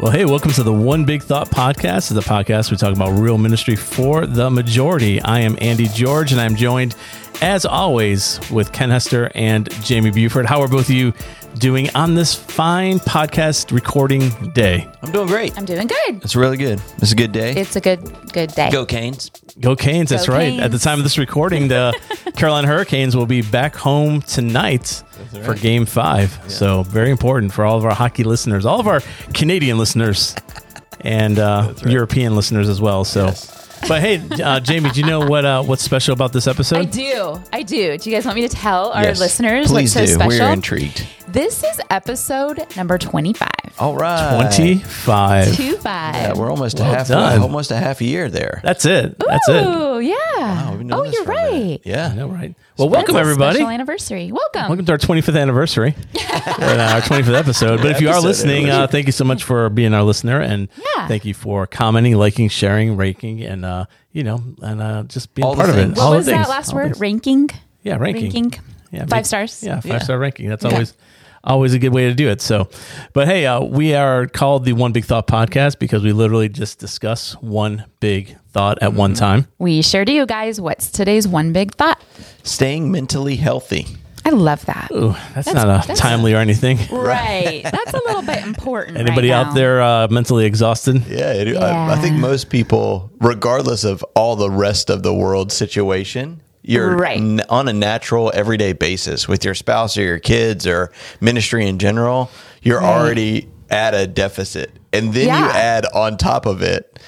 Well, hey, welcome to the One Big Thought podcast. It's a podcast we talk about real ministry for the majority. I am Andy George, and I'm joined, as always, with Ken Hester and Jamie Buford. How are both of you doing on this fine podcast recording day? I'm doing great. I'm doing good. It's really good. It's a good day. It's a good good day. Go Canes. Go Canes, that's Go right. At the time of this recording, the Carolina Hurricanes will be back home tonight for game five. So, very important for all of our hockey listeners, all of our Canadian listeners, and uh, European listeners as well. So, but hey, uh, Jamie, do you know what uh, what's special about this episode? I do. I do. Do you guys want me to tell our Yes. listeners Please what's so do. special? We're intrigued. This is episode number 25. All right. 25. Two five. Yeah, we're almost Well a half done. almost a half year there. That's it. That's it. Oh, yeah. Wow, we've been doing oh, this you're for a minute. right. Yeah. I know, right? Well, That's welcome a everybody. Special anniversary. Welcome. Welcome to our 25th anniversary, and our 25th episode. But if you are Episode listening, uh, thank you so much for being our listener, and Yeah. thank you for commenting, liking, sharing, ranking, and uh, you know, and uh, just being All the part of it. things. What All the was that things. last All word? things. Ranking? Yeah, ranking. Ranking. Yeah, Five make- stars? Yeah, five Yeah. star ranking. That's Okay. always always a good way to do it. So, but hey, uh, we are called the One Big Thought Podcast because we literally just discuss one big thought at one Mm-hmm. time. We sure do, guys. What's today's one big thought? Staying mentally healthy. I love that. Ooh, that's, That's- not a that's- timely or anything. Right. That's a little bit important. Anybody right out now. there uh, mentally exhausted? Yeah, it, I, I think most people, regardless of all the rest of the world situation, you're Right. n- on a natural everyday basis with your spouse or your kids or ministry in general. You're Right. already at a deficit, and then you add on top of it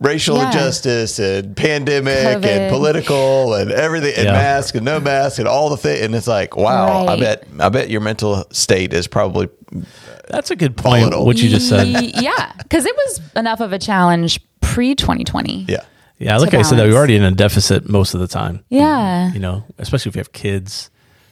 racial Yeah. injustice and pandemic COVID. and political and everything and Yeah. mask and no mask and all the thing and it's like wow I bet I bet your mental state is probably uh, That's a good point. Volatile. What you just said. Yeah, because it was enough of a challenge pre 2020. yeah Yeah, like to I said, that we're already in a deficit most of the time. Yeah. You know, especially if you have kids,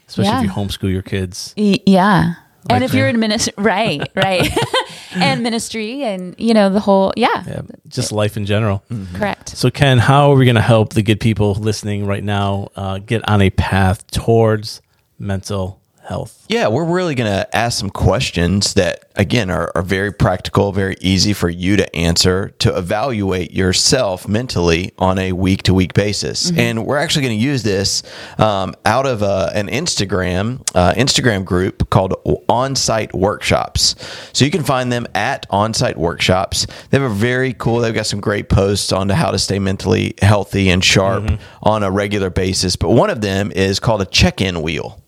especially Yeah. if you homeschool your kids. Y- yeah. Like and if you're in ministry, right, right, and ministry, and you know the whole, yeah, Yeah, just life in general. correct. So, Ken, how are we going to help the good people listening right now uh, get on a path towards mental health? Yeah, we're really going to ask some questions that, again, are, are very practical, very easy for you to answer to evaluate yourself mentally on a week to week basis. And we're actually going to use this um, out of uh, an Instagram uh, Instagram group called On-Site Workshops. So you can find them at On-Site Workshops. They have a very cool. They've got some great posts on how to stay mentally healthy and sharp on a regular basis. But one of them is called a check-in wheel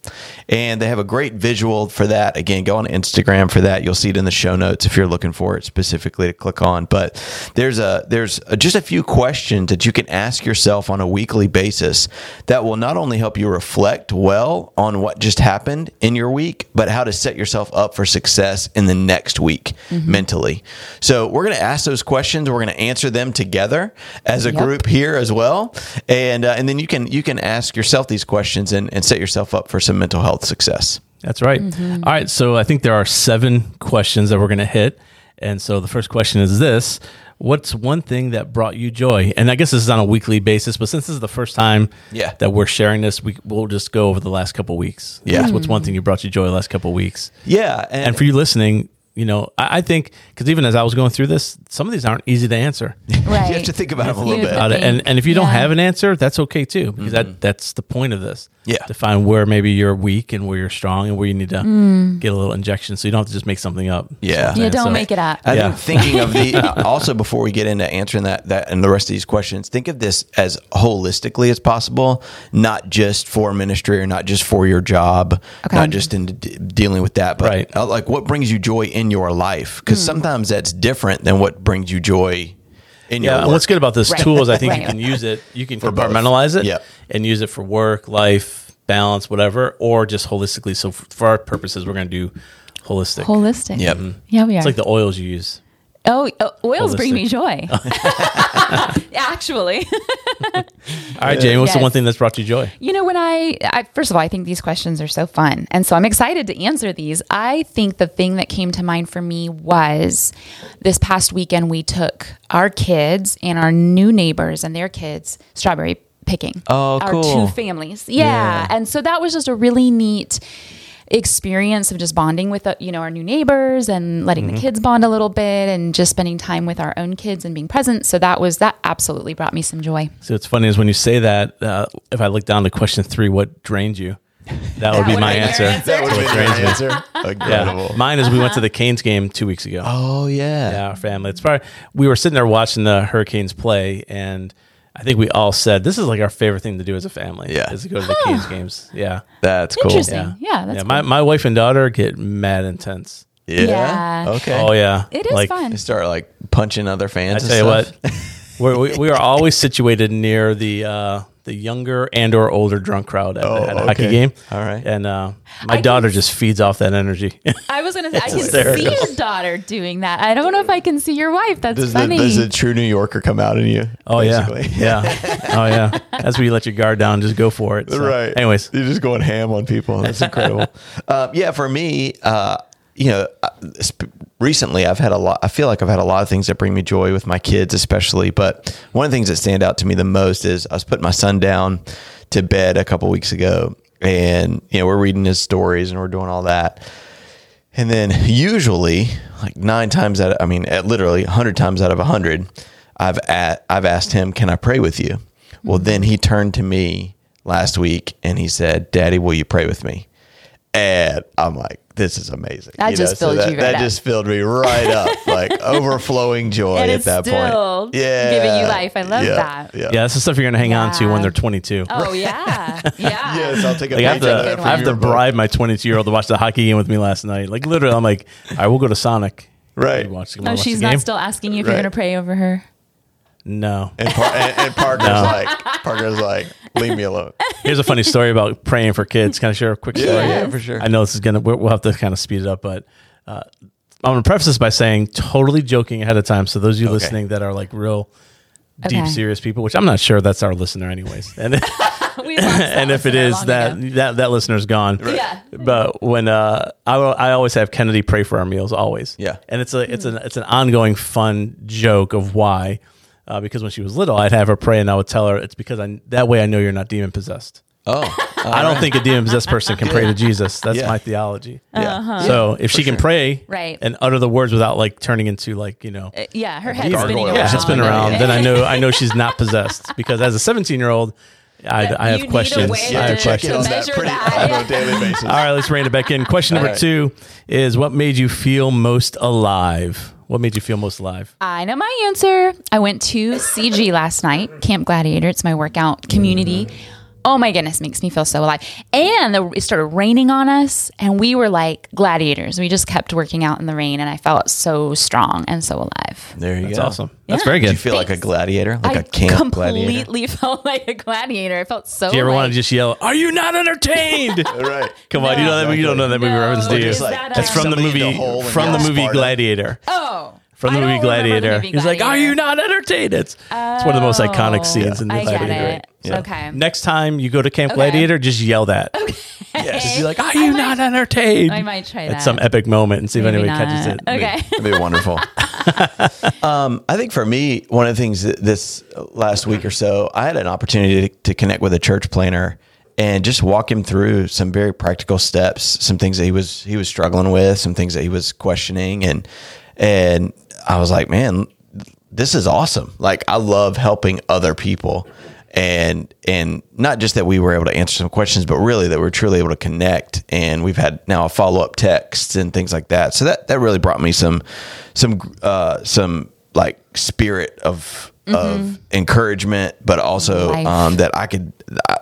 and they have a great visual for that. Again, go on Instagram for that. You'll see it in the show notes if you're looking for it specifically to click on. But there's a there's a, just a few questions that you can ask yourself on a weekly basis that will not only help you reflect well on what just happened in your week, but how to set yourself up for success in the next week mentally. So we're going to ask those questions. We're going to answer them together as a Yep. group here as well, and uh, and then you can you can ask yourself these questions and, and set yourself up for some mental health success. That's right. Mm-hmm. All right. So, I think there are seven questions that we're going to hit. And so, the first question is this What's one thing that brought you joy? And I guess this is on a weekly basis, but since this is the first time Yeah. that we're sharing this, we, we'll just go over the last couple weeks. Yeah. What's, what's one thing you brought you joy the last couple weeks? Yeah, And for you listening, you know, I, I think because even as I was going through this, some of these aren't easy to answer. Right. you have to think about them a little bit. to it. And and if you don't have an answer, that's okay too, because that that's the point of this. Yeah. To find where maybe you're weak and where you're strong and where you need to get a little injection, so you don't have to just make something up. Yeah. Yeah, And don't so- make it up. I Yeah. think thinking of the uh, also before we get into answering that that and the rest of these questions, think of this as holistically as possible, not just for ministry or not just for your job, Okay. not just in d- dealing with that, but Right. uh, like what brings you joy in your life, because sometimes that's different than what brings you joy in your Yeah, work. and what's good about this Right. tool is I think you can use it. You can For both. compartmentalize it Yep. and use it for work, life, balance, whatever, or just holistically. So f- for our purposes, we're going to do holistic. Holistic. Yep. Yeah, we are. It's like the oils you use. oh, uh, oils bring me joy. Actually. All right, Jamie, what's the one thing that's brought you joy? You know, when I, I, first of all, I think these questions are so fun. And so I'm excited to answer these. I think the thing that came to mind for me was this past weekend, we took our kids and our new neighbors and their kids strawberry picking. Oh, Our cool. two families. Yeah. Yeah. And so that was just a really neat experience of just bonding with uh, you know our new neighbors and letting Mm-hmm. the kids bond a little bit and just spending time with our own kids and being present. So that was that absolutely brought me some joy. So it's funny is when you say that. Uh, if I look down to question three, what drained you? That would be my be answer. answer. That would be What your drains answer. Yeah. Incredible. Mine is we went to the Canes game two weeks ago. Oh yeah. Yeah, our family. It's probably we were sitting there watching the Hurricanes play, and I think we all said this is like our favorite thing to do as a family. Yeah. is to go to the Canes games. Yeah, That's cool. Interesting. yeah, Yeah, that's yeah. My cool. my wife and daughter get mad intense. Yeah. Yeah. Okay. Oh yeah, It is like, fun. They start like punching other I fans. tell you what, stuff. we're, we we are always situated near the uh, the younger and or older drunk crowd at, Oh, at a hockey game. All right. and uh, my I daughter can- just feeds off that energy. I was gonna say I can hysterical. see your daughter doing that. I don't know if I can see your wife. That's Does the, funny. does a true New Yorker come out in you? oh yeah, basically? yeah, oh yeah. That's where you let your guard down, just go for it. So, right. Anyways, you're just going ham on people. That's incredible. uh, yeah, for me, uh, you know, uh, sp- recently I've had a lot. I feel like I've had a lot of things that bring me joy with my kids, especially. But one of the things that stand out to me the most is I was putting my son down to bed a couple weeks ago, and you know, we're reading his stories and we're doing all that. And then usually, like nine times out, of, I mean, at literally a hundred times out of a hundred, I've at, I've asked him, "Can I pray with you?" Well, then he turned to me last week and he said, "Daddy, will you pray with me?" And I'm like, "This is amazing." That just filled that, you right That up. just filled me right up, like overflowing joy And at it's that still point. Yeah, giving you life. I love yeah, that. Yeah. yeah, that's the stuff you're gonna hang on to when they're 22. Oh yeah, yeah. Yes, I'll take a Like I have to, that good I have to bribe my 22 year old to watch the hockey game with me last night. Like literally, I'm like, all right, we'll go to Sonic. Right. You Watch, Oh, watch she's not still asking you if you're gonna pray over her. No. And, Par- and, and Parker's No. like, Parker's like, leave me alone. Here's a funny story about praying for kids. Can I share a quick story? Yeah, Yes. for sure. I know this is gonna. We'll we'll have to kind of speed it up, but uh, I'm gonna preface this by saying, totally joking ahead of time. So those of you Okay. listening that are like real deep, Okay. serious people, which I'm not sure that's our listener, anyways, and We lost that and if it listener is long that ago. that that listener's gone. Yeah. But when uh, I will- I always have Kennedy pray for our meals, always. Yeah. and it's a it's an it's an ongoing fun joke of why. Uh, because when she was little, I'd have her pray, and I would tell her it's because I that way I know you're not demon possessed. Oh, I don't think a demon possessed person can pray to Jesus. That's Yeah. my theology. yeah. So if she can pray Right. and utter the words without like turning into like you know Uh, yeah, her head's Gargoyle. spinning Yeah, around. yeah, she's spinning around, then I know I know she's not possessed because as a 17 year old, I, I have questions. way I have to- check in to on that pretty that. on a daily basis. All right, let's rein it back in. Question number All right. two is what made you feel most alive? What made you feel most alive? I know my answer. I went to CG last night, Camp Gladiator. It's my workout community. Mm-hmm. Oh my goodness, makes me feel so alive. And the, it started raining on us, and we were like gladiators. We just kept working out in the rain, and I felt so strong and so alive. There you go. That's go. awesome. That's Yeah. very Did good. you feel like a gladiator, like I a camp gladiator? completely felt like a gladiator. I felt so. Do you ever like, want to just yell, "Are you not entertained?" Right. Come on, you know that you don't know that movie No. reference, do you? Is like- that, That's uh, from the Somebody in movie the hole in from the movie Sparta. Gladiator. Oh, From the movie don't the Gladiator. movie He's like, "Are you not entertained?" It's it's one of the most iconic Oh, scenes in the I get Gladiator. it. Okay. Next time you go to Camp Okay. Gladiator, just yell that. Okay. Yes. Just be like, "Are you not entertained?" I might try At that. some epic moment and see if Maybe anybody catches it. Okay. It'd be wonderful. um, I think for me, one of the things that this last week or so, I had an opportunity to, to connect with a church planner and just walk him through some very practical steps, some things that he was he was struggling with, some things that he was questioning, and and I was like, man, this is awesome. Like I love helping other people. And and not just that we were able to answer some questions, but really that we're truly able to connect. And we've had now a follow up texts and things like that. So that that really brought me some some uh, some like spirit of of encouragement, but also um, that I could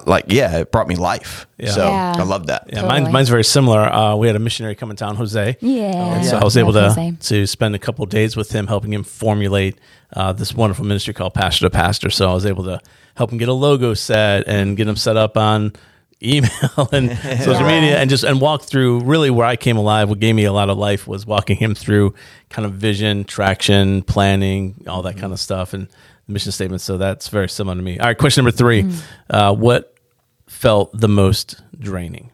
like yeah, it brought me life. Yeah. So Yeah. I love that. Yeah, Totally. mine, mine's very similar. Uh, we had a missionary come in town, Jose. Yeah. And so Yeah. I was able to Jose. to spend a couple of days with him, helping him formulate uh, this wonderful ministry called Pastor to Pastor. So I was able to help him get a logo set and get him set up on email and social media and just and walk through really where I came alive what gave me a lot of life was walking him through kind of vision traction planning all that kind of stuff and the mission statement so that's very similar to me all right question number three Mm. uh, what felt the most draining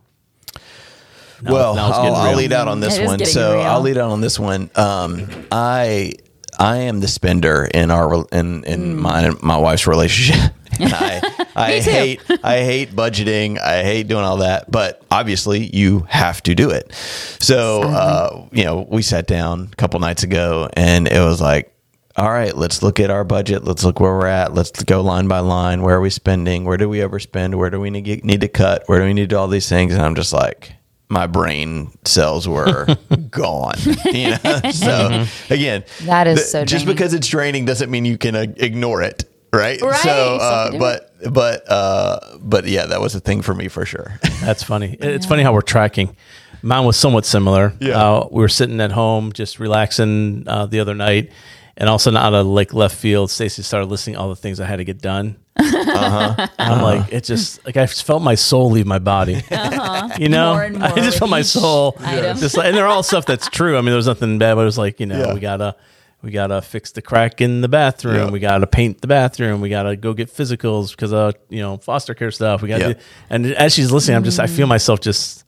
Now- well, now I'll, I'll lead out on this It is one. So real. I'll lead out on this one. Um, I I am the spender in our in in Mm. my my wife's relationship. And I, I hate I hate budgeting. I hate doing all that. But obviously, you have to do it. So, uh, you know, we sat down a couple nights ago, and it was like, all right, let's look at our budget. Let's look where we're at. Let's go line by line. Where are we spending? Where do we overspend? Where do we need, need to cut? Where do we need to do all these things? And I'm just like, my brain cells were gone. You know? So again, That is th- so just because it's draining doesn't mean you can uh, ignore it. Right. Right, So, so uh, do it. but, but, uh, but yeah, that was a thing for me for sure. That's funny. It's funny how we're tracking. Mine was somewhat similar. Yeah. Uh, we were sitting at home just relaxing uh, the other night, and all of a sudden, out of like left field, Stacy started listing all the things I had to get done. Uh-huh. And I'm like, uh-huh. it just like I just felt my soul leave my body. Uh-huh. You know, More and I just felt my soul. item. Just like, and they're all stuff that's true. I mean, there was nothing bad, but it was like you know, Yeah. we gotta. We gotta fix the crack in the bathroom. Yeah. We gotta paint the bathroom. We gotta go get physicals because of uh, you know foster care stuff. We got, Yeah. to and as she's listening, I'm just I mm. feel myself just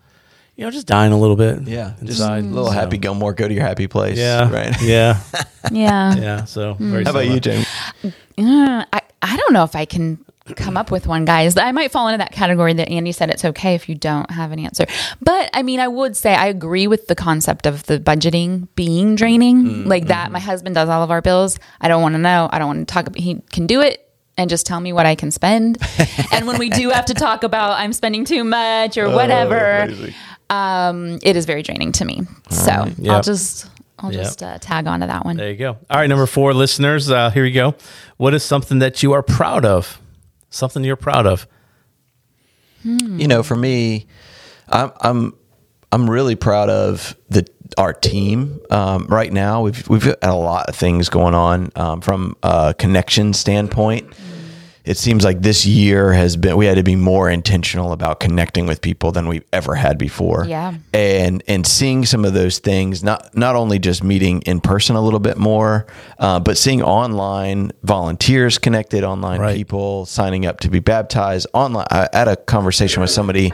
you know just dying a little bit. Yeah. Just inside. a little So, happy Gilmore, go to your happy place. Yeah, Right. Yeah, Yeah. yeah. So very How about you, Jamie? Uh, I, I don't know if I can come up with one, guys. I might fall into that category that Andy said it's okay if you don't have an answer. But I mean, I would say I agree with the concept of the budgeting being draining. Like that, my husband does all of our bills. I don't want to know. I don't want to talk. About, he can do it. And just tell me what I can spend. and when we do have to talk about I'm spending too much or whatever, crazy. Um, it is very draining to me. So Yep. I'll just I'll Yep. just uh, tag on to that one. There you go. All right, number four, listeners. Uh, here you go. What is something that you are proud of? Something you're proud of. you know, for me, I'm I'm I'm really proud of the our team um, right now. We've we've got a lot of things going on um, from a connection standpoint. It seems like this year has been we had to be more intentional about connecting with people than we've ever had before. Yeah. and and seeing some of those things not not only just meeting in person a little bit more, uh, but seeing online volunteers connected, online Right. people signing up to be baptized online. I had a conversation with somebody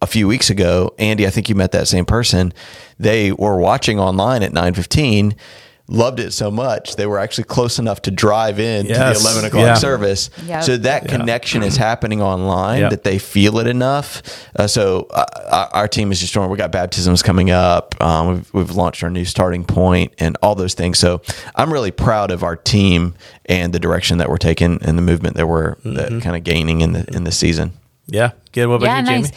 a few weeks ago. Andy, I think you met that same person. They were watching online at nine fifteen. Loved it so much they were actually close enough to drive in to the eleven o'clock Yeah. service. Yep. So that connection is happening online Yep. that they feel it enough. Uh, so uh, our- our team is just doing. We got baptisms coming up. Um, we've, we've launched our new starting point and all those things. So I'm really proud of our team and the direction that we're taking and the movement that we're that kind of gaining in the in the season. Yeah. Good. What about yeah, you, Jamie? nice.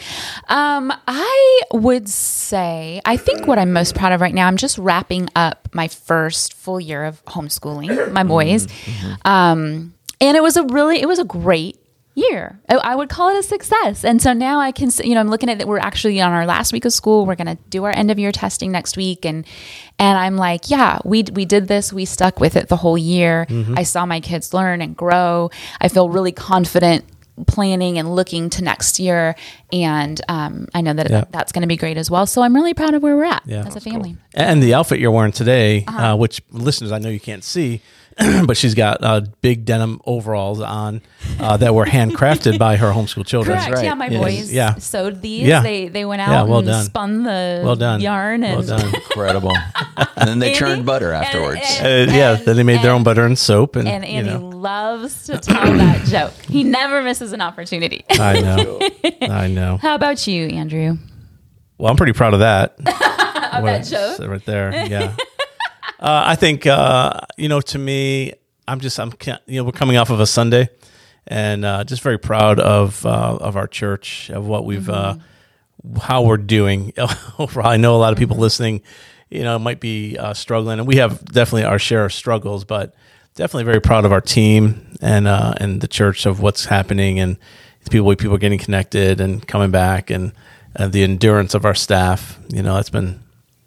Um, I would say I think what I'm most proud of right now. I'm just wrapping up my first full year of homeschooling my boys, um, and it was a really it was a great year. I, I would call it a success. And so now I can, you know, I'm looking at that. We're actually on our last week of school. We're going to do our end of year testing next week, and and I'm like, yeah, we we did this. We stuck with it the whole year. I saw my kids learn and grow. I feel really confident planning and looking to next year and um, i know that Yeah. that's going to be great as well so i'm really proud of where we're at Yeah. as a family And the outfit you're wearing today, Uh-huh. uh, which listeners I know you can't see, but she's got uh, big denim overalls on uh, that were handcrafted by her homeschool children. correct right. yeah my Yes. boys Yeah. sewed these Yeah. they they went out Yeah, well and done. spun the Well done. yarn and well done. Incredible. and then they Andy? churned butter And- afterwards. and- Uh, yeah, and- then they made their own butter and soap, and, and you Andy know, loves to tell that joke. He never misses an opportunity. I know, I know. How about you, Andrew? Well, I'm pretty proud of that. Of that joke? right there. Yeah. Uh, I think uh, you know. To me, I'm just I'm you know we're coming off of a Sunday, and uh, just very proud of uh, of our church of what we've uh, how we're doing. Overall, I know a lot of people listening, you know, might be uh, struggling, and we have definitely our share of struggles, but definitely very proud of our team and uh, and the church of what's happening and the people people are getting connected and coming back and the endurance of our staff. You know, that's been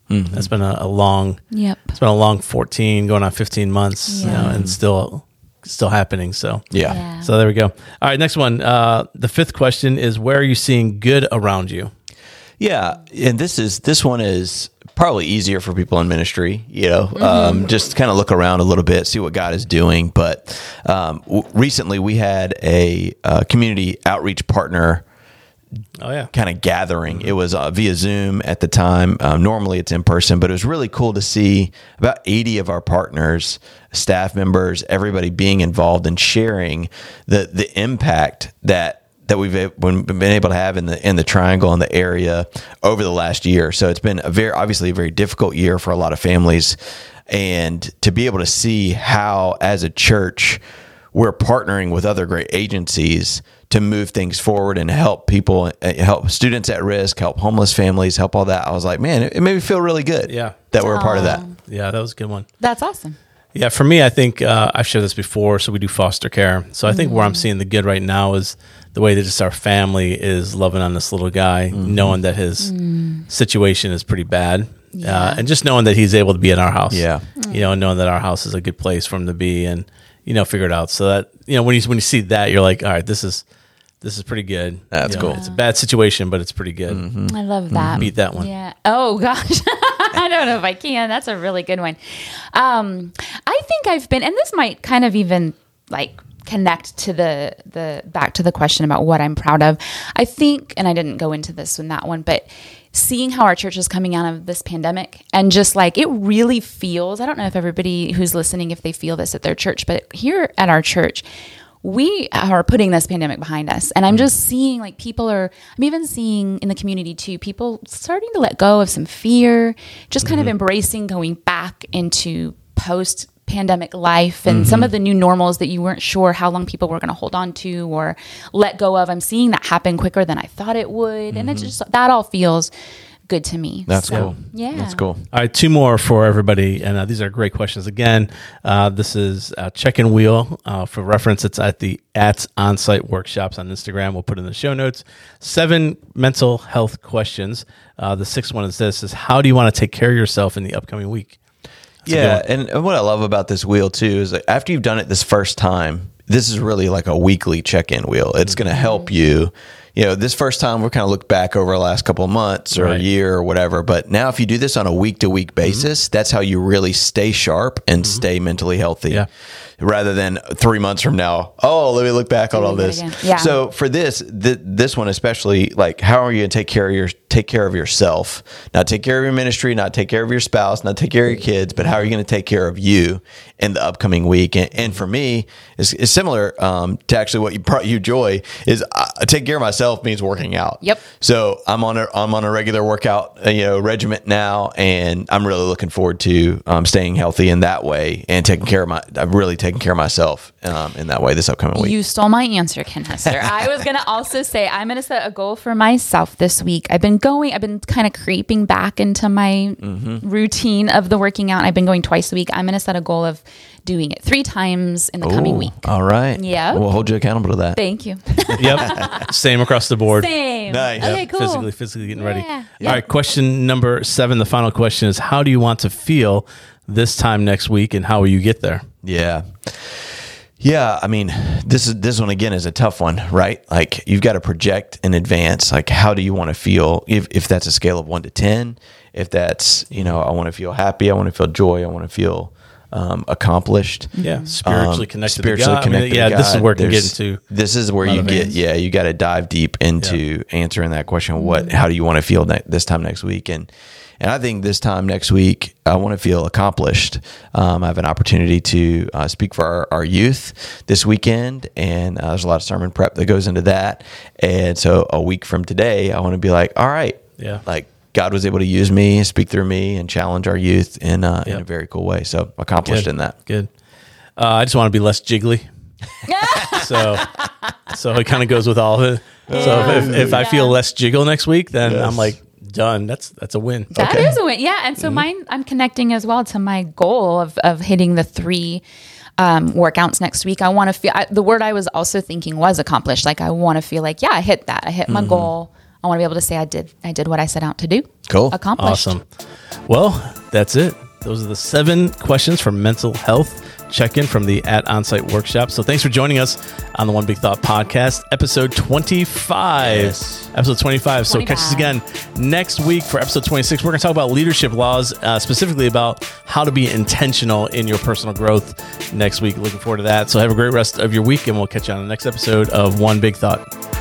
that's been a, a long Yep. it's been a long 14 going on 15 months you know, and still still happening so yeah. Yeah. so there we go all right next one uh, the fifth question is where are you seeing good around you Yeah, and this is this one is probably easier for people in ministry. You know, um, just kind of look around a little bit, see what God is doing. But um, w- recently, we had a uh, community outreach partner Oh yeah. kind of gathering. It was uh, via Zoom at the time. Um, normally it's in person, but it was really cool to see about 80 of our partners, staff members, everybody being involved and sharing the the impact that that we've been able to have in the in the triangle and the area over the last year. So it's been a very obviously a very difficult year for a lot of families, and to be able to see how as a church we're partnering with other great agencies to move things forward and help people, uh, help students at risk, help homeless families, help all that. I was like, man, it, it made me feel really good. Yeah. that we're a part of that. Yeah, that was a good one. That's awesome. Yeah, for me, I think uh, I've shared this before. So we do foster care. So I think where I'm seeing the good right now is the way that just our family is loving on this little guy, knowing that his situation is pretty bad, uh, and just knowing that he's able to be in our house. Yeah. you know, knowing that our house is a good place for him to be, and you know, figure it out. So that you know, when you when you see that, you're like, all right, this is this is pretty good. That's You know, cool. It's a bad situation, but it's pretty good. I love that. Beat that one. Yeah. Oh gosh. I don't know if I can. That's a really good one. Um, I think I've been, and this might kind of even like connect to the the back to the question about what I'm proud of. I think, and I didn't go into this in that one, but seeing how our church is coming out of this pandemic and just like it really feels. I don't know if everybody who's listening if they feel this at their church, but here at our church we are putting this pandemic behind us. And i'm mm. just seeing like people are i'm even seeing in the community too people starting to let go of some fear just kind of mm-hmm. embracing going back into post pandemic life and some mm-hmm. of the new normals that you weren't sure how long people were going to hold on to or let go of. I'm seeing that happen quicker than i thought it would. And it's mm-hmm. just that all feels good to me That's So, cool. yeah That's cool. All right, two more for everybody, and uh, these are great questions. Again, uh, this is uh, check and wheel uh, for reference. It's at the at onsite workshops on Instagram. We'll put in the show notes. Seven mental health questions. Uh, the sixth one is this: is how do you want to take care of yourself in the upcoming week? Yeah, and, and what I love about this wheel too is that after you've done it this first time, this is really like a weekly check-in wheel. It's going to help you. You know, this first time we're kind of look back over the last couple of months or Right. a year or whatever. But now, if you do this on a week-to-week basis, that's how you really stay sharp and stay mentally healthy. Yeah. Rather than three months from now, oh, let me look back on all this. Yeah. So for this, th- this one especially, like, how are you going to take care of your take care of yourself? Not take care of your ministry, not take care of your spouse, not take care of your kids, but how are you going to take care of you in the upcoming week? And, and for me, it's, it's similar um, to actually what you brought you joy is uh, take care of myself means working out. Yep. So I'm on a I'm on a regular workout uh, you know regiment now, and I'm really looking forward to um, staying healthy in that way and taking care of my. I'm really taking care of myself um, in that way this upcoming week. You stole my answer, Ken Hester. I was going to also say I'm going to set a goal for myself this week. I've been going, I've been kind of creeping back into my routine of the working out. I've been going twice a week. I'm going to set a goal of doing it three times in the coming week. All right. Yeah. We'll hold you accountable to that. Thank you. Yep, same across the board. Same. Nice. Okay, cool. Physically, physically getting ready. Yeah. All right, question number seven. The final question is: How do you want to feel this time next week, and how will you get there? Yeah. Yeah, I mean, this is this one again is a tough one, right? Like you've got to project in advance. Like, how do you want to feel? If if that's a scale of one to ten, if that's you know, I want to feel happy, I want to feel joy, I want to feel um, accomplished. Yeah, spiritually Um, connected. to spiritually God. I mean, connected. to yeah, this is where it can get There's- into. This is where you get. things. Yeah, you got to dive deep into answering that question. What? How do you want to feel ne- this time next week? And and I think this time next week, I want to feel accomplished. Um, I have an opportunity to uh, speak for our, our youth this weekend, and uh, there's a lot of sermon prep that goes into that. And so, a week from today, I want to be like, all right, Yeah. like God was able to use me, speak through me, and challenge our youth in uh, in a very cool way. So accomplished Good. in that. Good. Uh, I just want to be less jiggly. so, so it kind of goes with all of it. So if, if, if I feel less jiggle next week, then Yes. I'm like done. That's that's a win. That is Okay. a win. Yeah. And so mine, I'm connecting as well to my goal of, of hitting the three um, workouts next week. I want to feel I, the word I was also thinking was accomplished. Like I want to feel like, yeah, I hit that. I hit my goal. I want to be able to say I did, I did what I set out to do. Cool. Accomplished. Awesome. Well, that's it. Those are the seven questions for mental health check in from the at onsite workshop. So thanks for joining us on the One Big Thought podcast, episode 25. Yes. Episode 25. So catch us again next week for episode 26. We're going to talk about leadership laws, uh, specifically about how to be intentional in your personal growth next week. Looking forward to that. So have a great rest of your week, and we'll catch you on the next episode of One Big Thought.